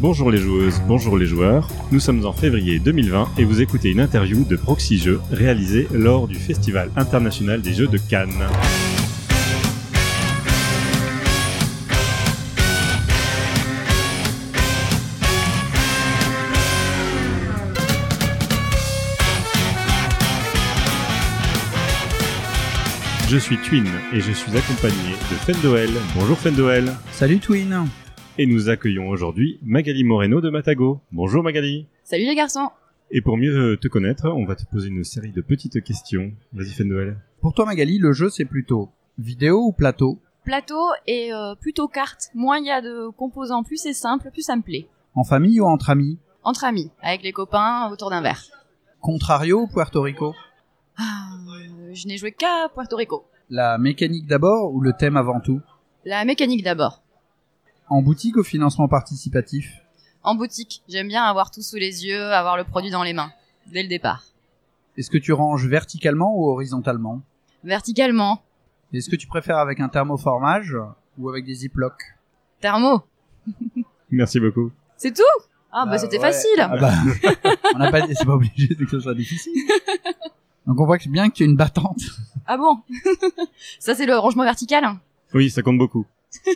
Bonjour les joueuses, bonjour les joueurs. Nous sommes en février 2020 et vous écoutez une interview de Proxy Jeux réalisée lors du Festival international des jeux de Cannes. Je suis Twin et je suis accompagné de Fendoel. Bonjour Fendoel. Salut Twin. Et nous accueillons aujourd'hui Magali Moreno de Matago. Bonjour Magali. Salut les garçons. Et pour mieux te connaître, on va te poser une série de petites questions. Vas-y Fendoel. Pour toi Magali, le jeu c'est plutôt vidéo ou plateau? Plateau et euh, plutôt carte. Moins il y a de composants, plus c'est simple, plus ça me plaît. En famille ou entre amis? Entre amis, avec les copains autour d'un verre. Contrario ou Puerto Rico? Ah, je n'ai joué qu'à Puerto Rico. La mécanique d'abord ou le thème avant tout? La mécanique d'abord. En boutique ou financement participatif? En boutique, j'aime bien avoir tout sous les yeux, avoir le produit dans les mains, dès le départ. Est-ce que tu ranges verticalement ou horizontalement? Verticalement. Est-ce que tu préfères avec un thermoformage ou avec des ziplocs? Thermo. Merci beaucoup. C'est tout? Ah bah, Bah c'était ouais. facile. Ah bah, on n'a pas, c'est pas obligé que ce soit difficile. Donc on voit que bien que tu es une battante. Ah bon? Ça c'est le rangement vertical Oui, ça compte beaucoup.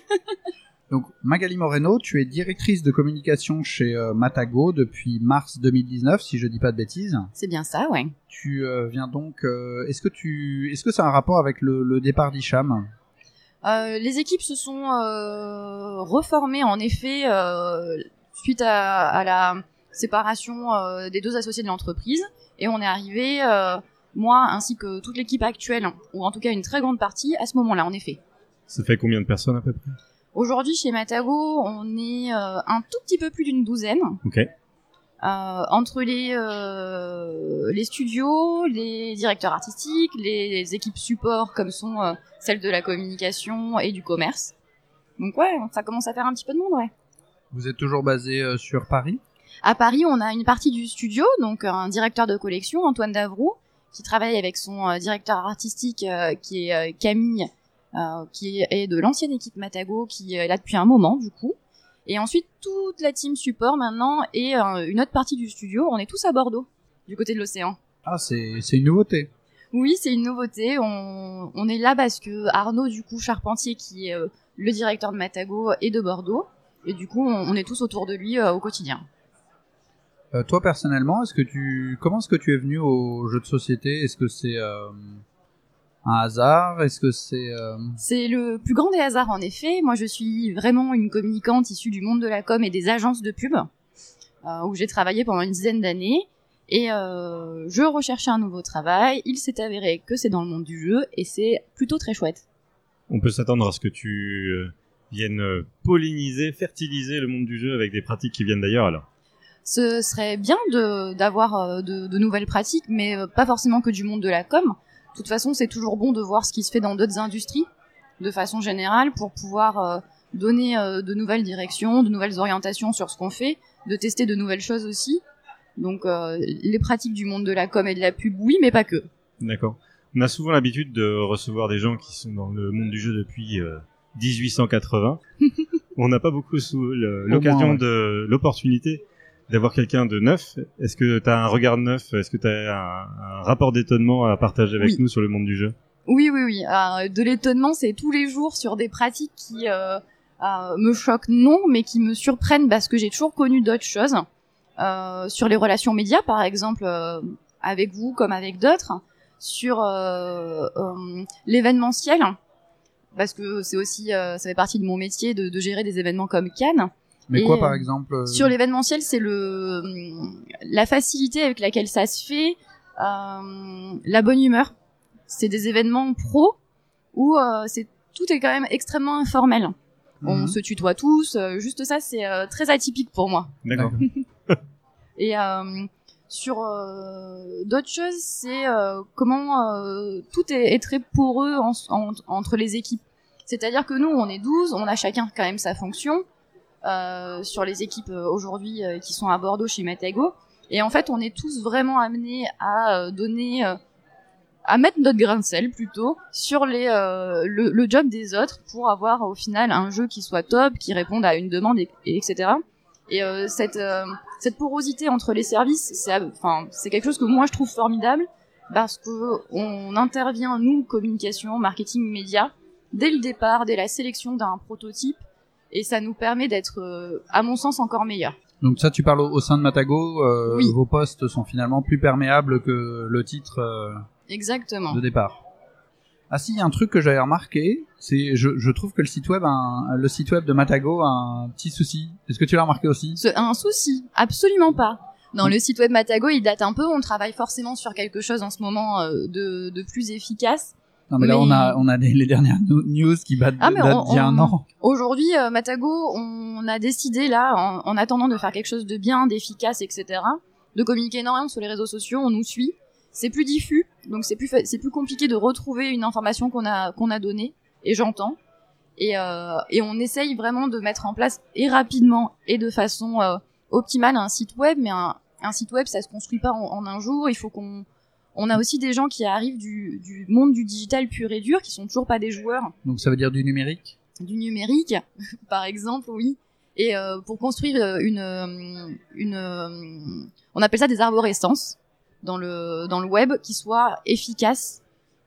Donc Magali Moreno, tu es directrice de communication chez euh, Matago depuis mars 2019, si je dis pas de bêtises. C'est bien ça, ouais. Tu euh, viens donc. euh, est-ce que tu, est-ce que c'est un rapport avec le, le départ d'Hicham? Euh, les équipes se sont euh, reformées en effet euh, suite à, à la séparation euh, des deux associés de l'entreprise et on est arrivé, euh, moi ainsi que toute l'équipe actuelle, ou en tout cas une très grande partie, à ce moment-là en effet. Ça fait combien de personnes à peu près? Aujourd'hui chez Matago, on est euh, un tout petit peu plus d'une douzaine. Ok. Euh, entre les, euh, les studios, les directeurs artistiques, les, équipes support comme sont euh, celles de la communication et du commerce. Donc ouais, ça commence à faire un petit peu de monde, ouais. Vous êtes toujours basé euh, sur Paris? À Paris, on a une partie du studio, donc un directeur de collection, Antoine Davroux, qui travaille avec son euh, directeur artistique euh, qui est euh, Camille, qui est de l'ancienne équipe Matago, qui est là depuis un moment du coup. Et ensuite, toute la team support maintenant et euh, une autre partie du studio, on est tous à Bordeaux, du côté de l'océan. Ah, c'est, une nouveauté. Oui, c'est une nouveauté. On, on est là parce que Arnaud, du coup, Charpentier, qui est euh, le directeur de Matago, est de Bordeaux. Et du coup, on, on est tous autour de lui euh, au quotidien. Euh, toi personnellement, est-ce que tu, comment est-ce que tu es venu au jeu de société? Est-ce que c'est euh, un hasard Est-ce que c'est euh, C'est le plus grand des hasards, en effet. Moi, je suis vraiment une communicante issue du monde de la com et des agences de pub, euh, où j'ai travaillé pendant une dizaine d'années. Et euh, je recherchais un nouveau travail. Il s'est avéré que c'est dans le monde du jeu, et c'est plutôt très chouette. On peut s'attendre à ce que tu viennes polliniser, fertiliser le monde du jeu avec des pratiques qui viennent d'ailleurs alors. Ce serait bien de d'avoir de, de nouvelles pratiques, mais pas forcément que du monde de la com. De toute façon, c'est toujours bon de voir ce qui se fait dans d'autres industries, de façon générale, pour pouvoir euh, donner euh, de nouvelles directions, de nouvelles orientations sur ce qu'on fait, de tester de nouvelles choses aussi. Donc, euh, les pratiques du monde de la com et de la pub, oui, mais pas que. D'accord. On a souvent l'habitude de recevoir des gens qui sont dans le monde du jeu depuis euh, 1880. On n'a pas beaucoup l'occasion ouais. de l'opportunité d'avoir quelqu'un de neuf. Est-ce que tu as un regard neuf? Est-ce que tu as un, un rapport d'étonnement à partager avec Oui. nous sur le monde du jeu? Oui, oui, oui. Euh, de l'étonnement, c'est tous les jours sur des pratiques qui euh, euh, me choquent, non, mais qui me surprennent parce que j'ai toujours connu d'autres choses. Sur les relations médias, par exemple, avec vous comme avec d'autres. Sur l'événementiel, parce que c'est aussi, ça fait partie de mon métier de, de gérer des événements comme Cannes. Mais Et, quoi euh, par exemple euh, Sur l'événementiel, c'est le la facilité avec laquelle ça se fait, euh, la bonne humeur. C'est des événements pro où euh, c'est tout est quand même extrêmement informel. On Mhm. se tutoie tous, euh, juste ça c'est euh, très atypique pour moi. D'accord. Et euh, sur euh, d'autres choses, c'est euh, comment euh, tout est, est très poreux en- en- entre les équipes. C'est-à-dire que nous, on est 12, on a chacun quand même sa fonction. Euh, sur les équipes euh, aujourd'hui euh, qui sont à Bordeaux chez Matago. Et en fait, on est tous vraiment amenés à donner, à mettre notre grain de sel plutôt sur les, euh, le, le job des autres pour avoir au final un jeu qui soit top, qui réponde à une demande, et, et etc. Et euh, cette euh, cette porosité entre les services, c'est enfin quelque chose que moi je trouve formidable parce que on intervient nous communication, marketing, médias dès le départ, dès la sélection d'un prototype et ça nous permet d'être euh, à mon sens encore meilleur. Donc ça, tu parles au, au sein de Matago, euh, Oui. vos postes sont finalement plus perméables que le titre euh, Exactement. de départ. Ah si, il y a un truc que j'avais remarqué, c'est je, je trouve que le site web, un- le site web de Matago a un petit souci. Est-ce que tu l'as remarqué aussi? Un souci, absolument pas. Dans le site web Matago, il date un peu. On travaille forcément sur quelque chose en ce moment de, de plus efficace. Non mais là on a on a les dernières news qui battent Ah, d'il y a un an. Aujourd'hui, euh, Matago, on a décidé là, en, en attendant de faire quelque chose de bien, d'efficace, etc., de communiquer énormément sur les réseaux sociaux. On nous suit. C'est plus diffus, donc c'est plus c'est plus compliqué de retrouver une information qu'on a qu'on a donnée. Et j'entends. Et, euh, et on essaye vraiment de mettre en place et rapidement et de façon euh, optimale un site web. Mais un, un site web, ça se construit pas en, en un jour. Il faut qu'on on a aussi des gens qui arrivent du, du monde du digital pur et dur, qui sont toujours pas des joueurs Donc ça veut dire du numérique du numérique, par exemple, oui. Et euh, pour construire euh, une, euh, une, on appelle ça des arborescences dans le dans le web qui soit efficace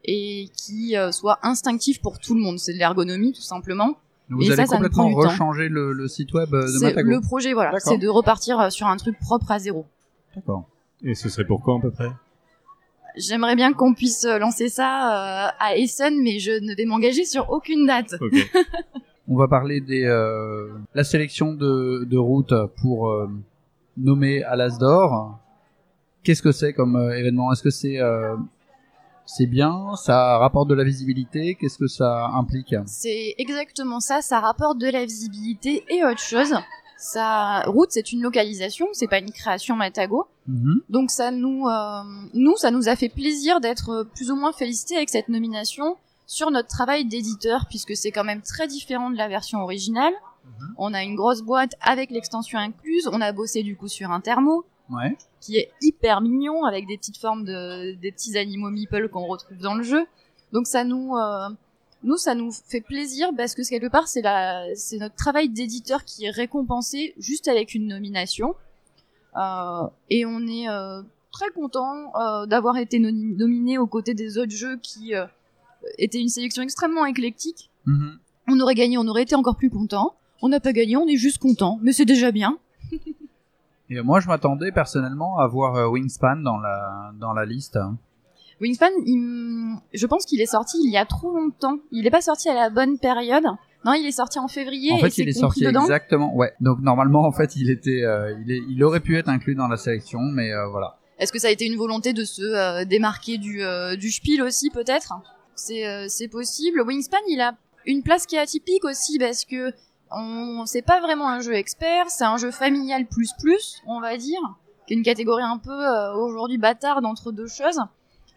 et qui euh, soit instinctif pour tout le monde. C'est de l'ergonomie tout simplement. Vous Et allez ça, ça complètement temps. rechanger le, le site web de Matago. le projet, voilà, c'est de repartir sur un truc propre à zéro. D'accord. Et ce serait pour quand à peu près? J'aimerais bien qu'on puisse lancer ça euh, à Essen, mais je ne vais m'engager sur aucune date. Ok. On va parler des euh, la sélection de, de routes pour euh, nommer à l'Asdor. Qu'est-ce que c'est comme euh, événement? Est-ce que c'est euh, c'est bien? Ça rapporte de la visibilité? Qu'est-ce que ça implique? C'est exactement ça, ça rapporte de la visibilité et autre chose. Ça, route, c'est une localisation, c'est pas une création Matago. Mhm. Donc ça nous, euh, nous, ça nous a fait plaisir d'être plus ou moins félicités avec cette nomination sur notre travail d'éditeur, puisque c'est quand même très différent de la version originale. On a une grosse boîte avec l'extension incluse. On a bossé du coup sur un thermo Ouais. qui est hyper mignon avec des petites formes de des petits animaux meeple qu'on retrouve dans le jeu. Donc ça nous euh, nous ça nous fait plaisir parce que quelque part c'est la c'est notre travail d'éditeur qui est récompensé juste avec une nomination. Euh, et on est euh, très content euh, d'avoir été nominé aux côtés des autres jeux qui étaient une sélection extrêmement éclectique. Mhm. On aurait gagné, on aurait été encore plus content. On n'a pas gagné, on est juste content, mais c'est déjà bien. Et moi, je m'attendais personnellement à voir Wingspan dans la dans la liste. Wingspan, il- je pense qu'il est sorti il y a trop longtemps. Il n'est pas sorti à la bonne période. Non, il est sorti en février en et fait, il est sorti dedans. exactement. Ouais. Donc normalement, en fait, il était, euh, il est, il aurait pu être inclus dans la sélection, mais euh, voilà. Est-ce que ça a été une volonté de se euh, démarquer du, du Spiel aussi, peut-être? C'est c'est possible. Wingspan, il a une place qui est atypique aussi parce que on c'est pas vraiment un jeu expert, c'est un jeu familial plus plus, on va dire, qui est une catégorie un peu aujourd'hui bâtarde entre deux choses.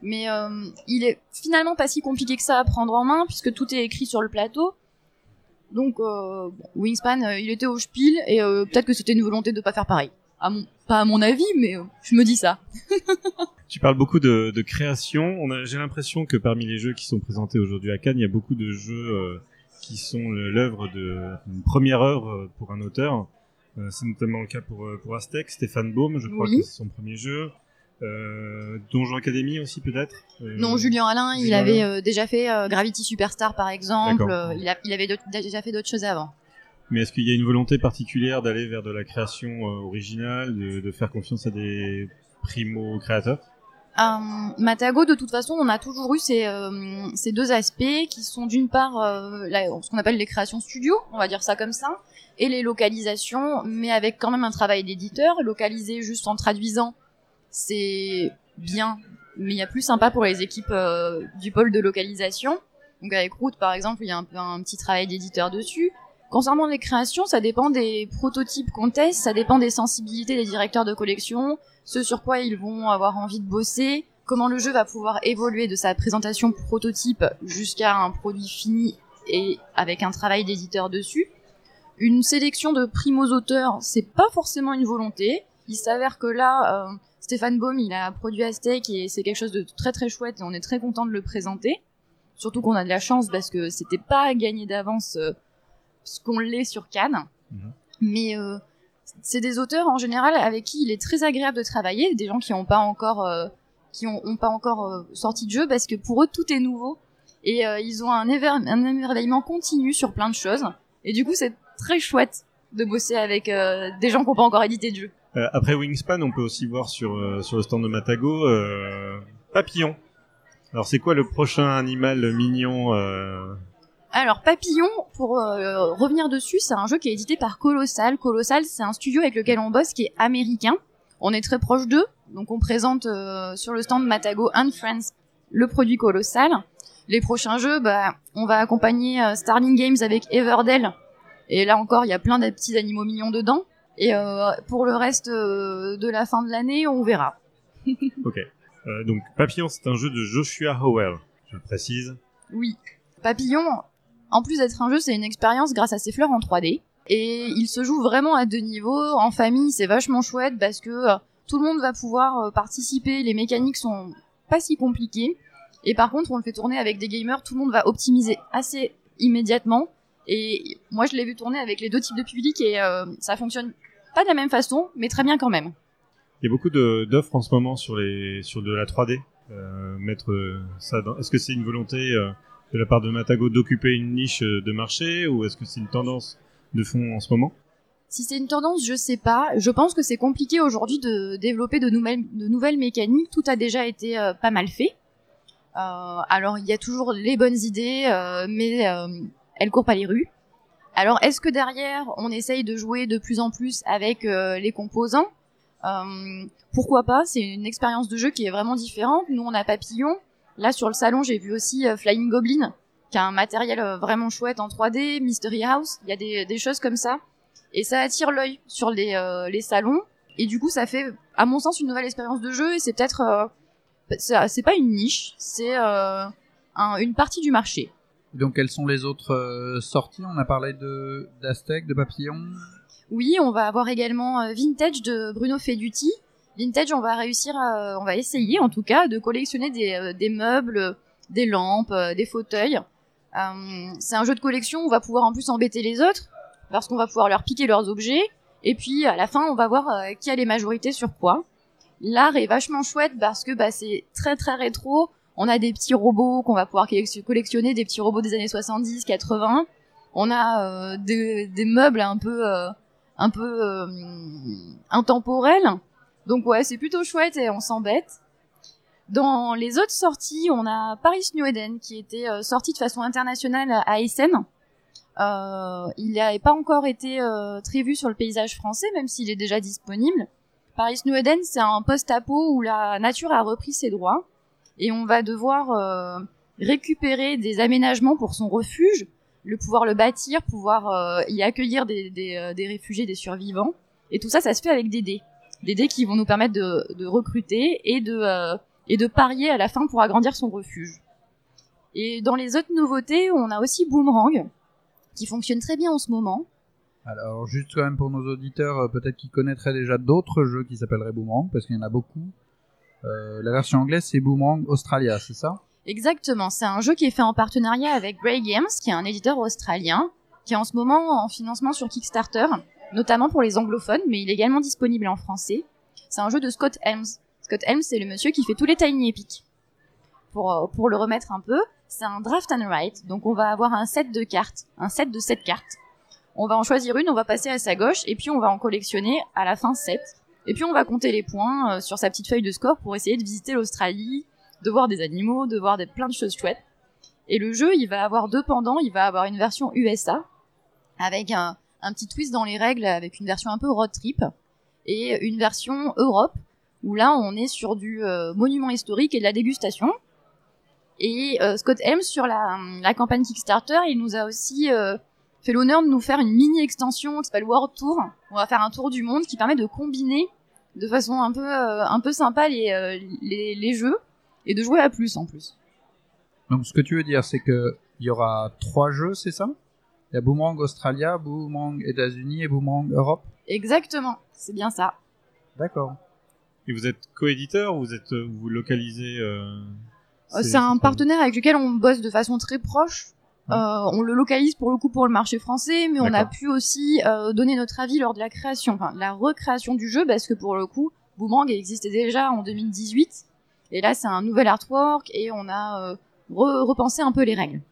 Mais euh, il est finalement pas si compliqué que ça à prendre en main puisque tout est écrit sur le plateau. Donc euh, Wingspan, euh, il était au Spiel et euh, peut-être que c'était une volonté de pas faire pareil. À mon, pas à mon avis, mais euh, je me dis ça. Tu parles beaucoup de, de création. J'ai l'impression que parmi les jeux qui sont présentés aujourd'hui à Cannes, il y a beaucoup de jeux euh, qui sont l'œuvre de une première œuvre pour un auteur. Euh, c'est notamment le cas pour pour Aztec, Stéphane Baume, je crois Oui. que c'est son premier jeu. Euh, Donjon Academy aussi peut-être. Euh, Non, Julien Alain, il avait Alain. euh, déjà fait Gravity Superstar par exemple. Il, a, il avait déjà fait d'autres choses avant. Mais est-ce qu'il y a une volonté particulière d'aller vers de la création originale, de, de faire confiance à des primo créateurs Euh, Matago, de toute façon, on a toujours eu ces, ces deux aspects qui sont d'une part la- ce qu'on appelle les créations studio, on va dire ça comme ça, et les localisations, mais avec quand même un travail d'éditeur. Localiser juste en traduisant, c'est bien, mais il y a plus sympa pour les équipes euh, du pôle de localisation. Donc avec Root, par exemple, il y a un petit travail d'éditeur dessus. Concernant les créations, ça dépend des prototypes qu'on teste, ça dépend des sensibilités des directeurs de collection, ce sur quoi ils vont avoir envie de bosser, comment le jeu va pouvoir évoluer de sa présentation prototype jusqu'à un produit fini et avec un travail d'éditeur dessus. Une sélection de primos auteurs, c'est pas forcément une volonté. Il s'avère que là, euh, Stéphane Baum, il a produit Aztec et c'est quelque chose de très très chouette et on est très content de le présenter. Surtout qu'on a de la chance parce que c'était pas gagné d'avance euh, ce qu'on l'est sur Cannes. Mhm. Mais euh, c'est des auteurs en général avec qui il est très agréable de travailler, des gens qui n'ont pas encore euh, qui ont, ont pas encore euh, sorti de jeu parce que pour eux tout est nouveau et ils ont un, éver- un émerveillement continu sur plein de choses et du coup c'est très chouette de bosser avec des gens qui n'ont pas encore édité de jeu. Euh, après Wingspan, on peut aussi voir sur euh, sur le stand de Matago euh, papillon. Alors c'est quoi le prochain animal mignon Alors Papillon, pour revenir dessus, c'est un jeu qui est édité par Colossal. Colossal, c'est un studio avec lequel on bosse qui est américain. On est très proche d'eux, donc on présente sur le stand Matago and Friends le produit Colossal. Les prochains jeux, bah, on va accompagner Starling Games avec Everdell. Et là encore, il y a plein de petits animaux mignons dedans. Et euh, pour le reste euh, de la fin de l'année, on verra. Ok. Euh, donc papillon, c'est un jeu de Joshua Howell. Je le précise. Oui. Papillon, en plus d'être un jeu, c'est une expérience grâce à ses fleurs en 3D. Et il se joue vraiment à deux niveaux. En famille, c'est vachement chouette parce que tout le monde va pouvoir participer. Les mécaniques sont pas si compliquées. Et par contre, on le fait tourner avec des gamers. Tout le monde va optimiser assez immédiatement. Et moi, je l'ai vu tourner avec les deux types de public et euh, ça fonctionne pas de la même façon, mais très bien quand même. Il y a beaucoup d'offres en ce moment sur les sur de la 3D. Euh, mettre euh, ça. Est-ce que c'est une volonté euh, de la part de Matago d'occuper une niche de marché ou est-ce que c'est une tendance de fond en ce moment? Si c'est une tendance, je sais pas. Je pense que c'est compliqué aujourd'hui de développer de nouvelles, de nouvelles mécaniques. Tout a déjà été euh, pas mal fait. Alors il y a toujours les bonnes idées, mais elles courent pas les rues. Alors est-ce que derrière on essaye de jouer de plus en plus avec euh, les composants? Euh, Pourquoi pas? C'est une expérience de jeu qui est vraiment différente. Nous on a Papillon. Là sur le salon j'ai vu aussi euh, Flying Goblin, qui a un matériel vraiment chouette en 3D, Mystery House. Il y a des, choses comme ça et ça attire l'œil sur les, les salons et du coup ça fait à mon sens une nouvelle expérience de jeu et c'est peut-être c'est pas une niche c'est un- une partie du marché Donc, quelles sont les autres euh, sorties? On a parlé de d'Aztec, de Papillon. oui on va avoir également euh, Vintage de Bruno Feduti Vintage on va réussir à, on va essayer en tout cas de collectionner des, euh, meubles des lampes euh, des fauteuils. Euh, c'est un jeu de collection on va pouvoir en plus embêter les autres parce qu'on va pouvoir leur piquer leurs objets. Et puis à la fin on va voir euh, qui a les majorités sur quoi. L'art est vachement chouette parce que bah, c'est très très rétro. On a des petits robots qu'on va pouvoir collec- collectionner, des petits robots des années 70, 80. On a euh, des, meubles un peu euh, un peu euh, intemporels. Donc ouais, c'est plutôt chouette et on s'embête. Dans les autres sorties, on a Paris New Eden qui était sorti de façon internationale à Essen. Il n'a pas encore été très vu sur le paysage français, même s'il est déjà disponible. Paris New Eden, c'est un post-apo où la nature a repris ses droits et on va devoir euh, récupérer des aménagements pour son refuge, le pouvoir le bâtir, pouvoir euh, y accueillir des, euh, des réfugiés, des survivants. Et tout ça, ça se fait avec des dés. Des dés qui vont nous permettre de, recruter et de, et de parier à la fin pour agrandir son refuge. Et dans les autres nouveautés, on a aussi Boomerang, qui fonctionne très bien en ce moment. Alors, juste quand même pour nos auditeurs, peut-être qu'ils connaîtraient déjà d'autres jeux qui s'appelleraient Boomerang, parce qu'il y en a beaucoup. Euh, la version anglaise, c'est Boomerang Australia, c'est ça? Exactement, c'est un jeu qui est fait en partenariat avec Grey Games, qui est un éditeur australien, qui est en ce moment en financement sur Kickstarter, notamment pour les anglophones, mais il est également disponible en français. C'est un jeu de Scott Helms. Scott Helms, c'est le monsieur qui fait tous les Tiny Epic. Pour, euh, pour le remettre un peu, c'est un draft and write, donc on va avoir un set de cartes, un set de 7 cartes. On va en choisir une, on va passer à sa gauche, et puis on va en collectionner à la fin 7. Et puis on va compter les points euh, sur sa petite feuille de score pour essayer de visiter l'Australie, de voir des animaux, de voir des, plein de choses chouettes. Et le jeu, il va avoir deux pendants. Il va avoir une version USA avec un, petit twist dans les règles, avec une version un peu road trip, et une version Europe où là on est sur du euh, monument historique et de la dégustation. Et euh, Scott Helms sur la, campagne Kickstarter, il nous a aussi fait l'honneur de nous faire une mini extension qui s'appelle World Tour. On va faire un tour du monde qui permet de combiner de façon un peu euh, un peu sympa les, euh, les les jeux et de jouer à plus en plus. Donc, ce que tu veux dire, c'est que il y aura trois jeux, c'est ça? Il y a Boomerang Australia, Boomerang États-Unis et Boomerang Europe? Exactement, c'est bien ça. D'accord. Et vous êtes coéditeur ou vous êtes vous localisez euh, Euh, ces- C'est un partenaire avec lequel on bosse de façon très proche. Euh, on le localise pour le coup pour le marché français, mais on a pu aussi euh, donner notre avis lors de la création, enfin la recréation du jeu, parce que pour le coup, Boomerang existait déjà en 2018, et là c'est un nouvel artwork et on a euh, re- repensé un peu les règles.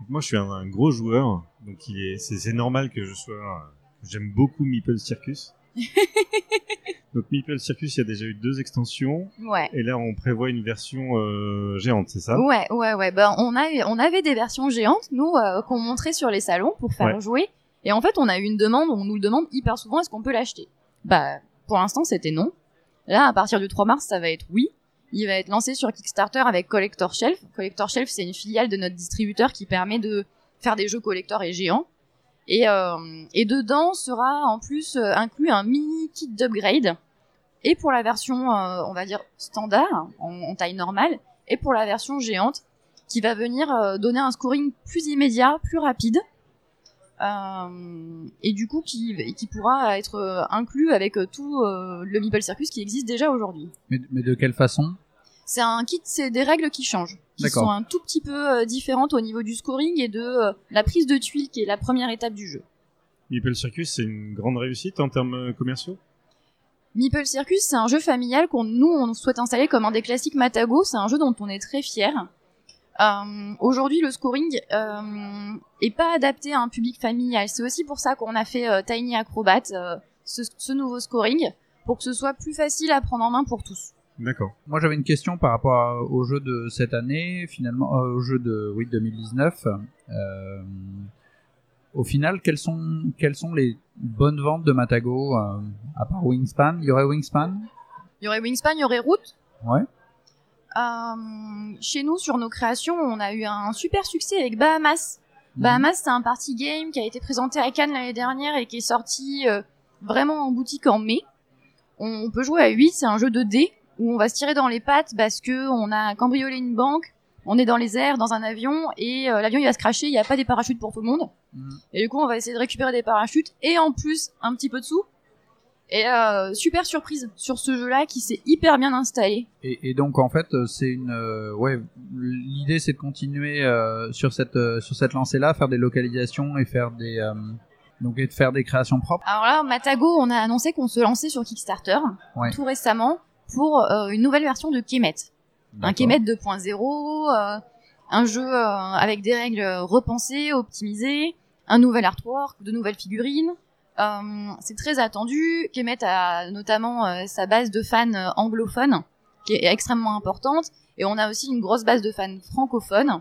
Donc moi, je suis un, un gros joueur, donc est, c'est, normal que je sois. J'aime beaucoup Meeple Circus. donc Meeple Circus, il y a déjà eu deux extensions, Ouais. et là on prévoit une version euh, géante, c'est ça? Ouais, ouais, ouais. Ben, on a, on avait des versions géantes, nous, euh, qu'on montrait sur les salons pour faire Ouais. jouer. Et en fait, on a eu une demande, on nous le demande hyper souvent, est-ce qu'on peut l'acheter? Bah, pour l'instant, c'était non. Là, à partir du 3 mars, ça va être oui. Il va être lancé sur Kickstarter avec Collector Shelf. Collector Shelf, c'est une filiale de notre distributeur qui permet de faire des jeux collector et géants. Et, euh, et dedans sera en plus euh, inclus un mini kit d'upgrade. Et pour la version, euh, on va dire, standard, en, taille normale, et pour la version géante, qui va venir donner un scoring plus immédiat, plus rapide. Et du coup qui, qui pourra être inclus avec tout le Meeple Circus qui existe déjà aujourd'hui. Mais de quelle façon? C'est un kit, c'est des règles qui changent, qui sont un tout petit peu euh, différentes au niveau du scoring et de euh, la prise de tuiles qui est la première étape du jeu. Meeple Circus, c'est une grande réussite en termes euh, commerciaux? Meeple Circus, c'est un jeu familial qu'on nous on souhaite installer comme un des classiques Matago. C'est un jeu dont on est très fier. Euh, Aujourd'hui, le scoring euh, est pas adapté à un public familial. C'est aussi pour ça qu'on a fait euh, Tiny Acrobat, euh, ce, ce nouveau scoring, pour que ce soit plus facile à prendre en main pour tous. D'accord. Moi, j'avais une question par rapport à- au jeu de cette année, finalement, euh, au jeu de oui 2019. Euh, au final, quelles sont quelles sont les bonnes ventes de Matago euh, à part Wingspan? Il y aurait Wingspan? Il y aurait Wingspan, il y aurait Root. Ouais. Euh, chez nous, sur nos créations, on a eu un super succès avec Bahamas. Bahamas, c'est un party game qui a été présenté à Cannes l'année dernière et qui est sorti euh, vraiment en boutique en mai. On, on peut jouer à 8, c'est un jeu de dés où on va se tirer dans les pattes parce que on a cambriolé une banque, on est dans les airs dans un avion et euh, l'avion il va se cracher, il n'y a pas des parachutes pour tout le monde. Mhm. Et du coup, on va essayer de récupérer des parachutes et en plus un petit peu de sous. Et euh, super surprise sur ce jeu-là qui s'est hyper bien installé. Et, et donc en fait, euh, c'est une euh, ouais. L'idée, c'est de continuer sur cette sur cette lancée-là, faire des localisations et faire des euh, donc et de faire des créations propres. Alors là, Matago, on a annoncé qu'on se lançait sur Kickstarter Ouais. tout récemment pour euh, une nouvelle version de Kemet. Un. Kemet 2.0, euh, un jeu euh, avec des règles repensées, optimisées, un nouvel artwork, de nouvelles figurines. C'est très attendu. Kemet a notamment sa base de fans anglophones qui est extrêmement importante et on a aussi une grosse base de fans francophones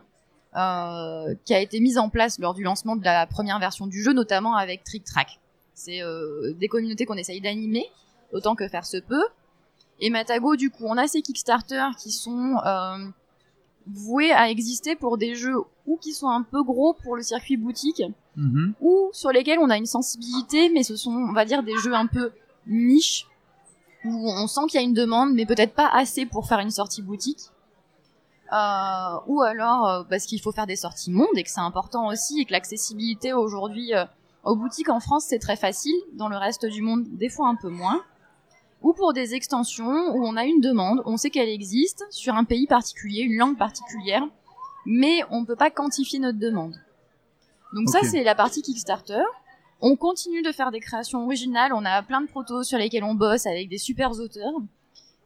euh, qui a été mise en place lors du lancement de la première version du jeu, notamment avec Trick Track. C'est euh, des communautés qu'on essaye d'animer autant que faire se peut. Et Matago, du coup, on a ces Kickstarter qui sont euh, voués à exister pour des jeux ou qui sont un peu gros pour le circuit boutique, Mhm. ou sur lesquels on a une sensibilité, mais ce sont, on va dire, des jeux un peu niche, où on sent qu'il y a une demande, mais peut-être pas assez pour faire une sortie boutique. Euh, ou alors euh, parce qu'il faut faire des sorties monde et que c'est important aussi et que l'accessibilité aujourd'hui euh, aux boutiques en France c'est très facile, dans le reste du monde des fois un peu moins. Ou pour des extensions où on a une demande, on sait qu'elle existe sur un pays particulier, une langue particulière, mais on ne peut pas quantifier notre demande. Donc ça c'est la partie Kickstarter. On continue de faire des créations originales, on a plein de protos sur lesquels on bosse avec des super auteurs.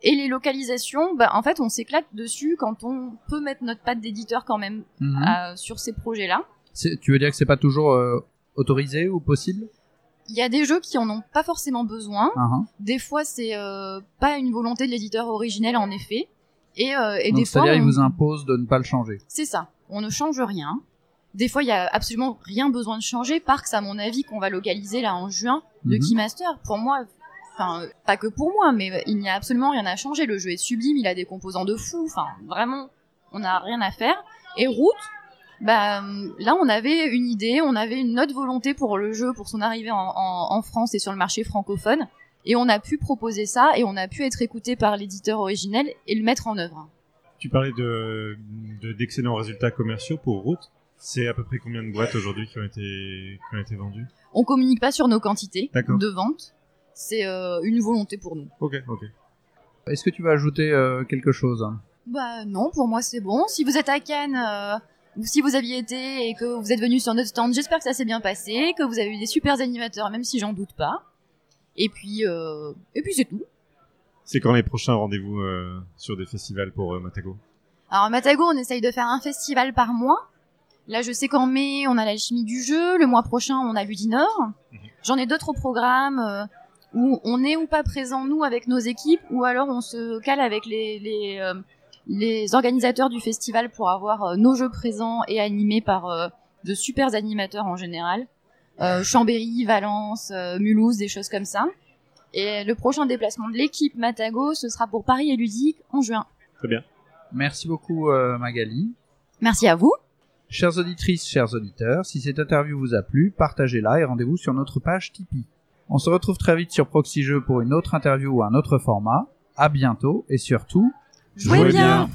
Et les localisations, bah, en fait, on s'éclate dessus quand on peut mettre notre patte d'éditeur quand même Mhm. euh, sur ces projets-là. Tu veux dire que c'est pas toujours euh, autorisé ou possible? Il y a des jeux qui en ont pas forcément besoin. Ah. Des fois, c'est euh, pas une volonté de l'éditeur originel, en effet. Et, euh, et Donc des fois, on- vous imposent de ne pas le changer. c'est ça. On ne change rien. Des fois, il y a absolument rien besoin de changer. Parks, à mon avis, qu'on va localiser là en juin de Mhm. Keymaster. Pour moi, enfin, pas que pour moi, mais il n'y a absolument rien à changer. Le jeu est sublime, il a des composants de fou. Enfin, vraiment, on n'a rien à faire. Et Route, bah, euh, là, on avait une idée, on avait une autre volonté pour le jeu, pour son arrivée en, en- en France et sur le marché francophone. Et on a pu proposer ça et on a pu être écouté par l'éditeur originel et le mettre en œuvre. Tu parlais de de- d'excellents résultats commerciaux pour Route. C'est à peu près combien de boîtes aujourd'hui qui ont été qui ont été vendues? On communique pas sur nos quantités de vente. C'est euh, une volonté pour nous. Ok, ok. Est-ce que tu vas ajouter euh, quelque chose? Bah non, pour moi c'est bon. Si vous êtes à Cannes, euh, si vous aviez été et que vous êtes venu sur notre stand, j'espère que ça s'est bien passé, que vous avez eu des super animateurs, même si j'en doute pas. Et puis, euh, et puis c'est tout. C'est quand les prochains rendez-vous euh, sur des festivals pour euh, Matago? Alors Matago, on essaye de faire un festival par mois. Là, je sais qu'en mai, on a la chimie du jeu. Le mois prochain, on a l'Udinor. Mhm. J'en ai d'autres programmes euh, où on est ou pas présent nous avec nos équipes, ou alors on se cale avec les les, les organisateurs du festival pour avoir euh, nos jeux présents et animés par euh, de super animateurs en général. Euh, Chambéry, Valence, euh, Mulhouse, des choses comme ça. Et le prochain déplacement de l'équipe Matago, ce sera pour Paris et Ludique en juin. Très bien. Merci beaucoup euh, Magali. Merci à vous. Chères auditrices, chers auditeurs, si cette interview vous a plu, partagez-la et rendez-vous sur notre page Tipeee. On se retrouve très vite sur Proxy Jeux pour une autre interview ou un autre format. À bientôt et surtout, Jouez bien. bien.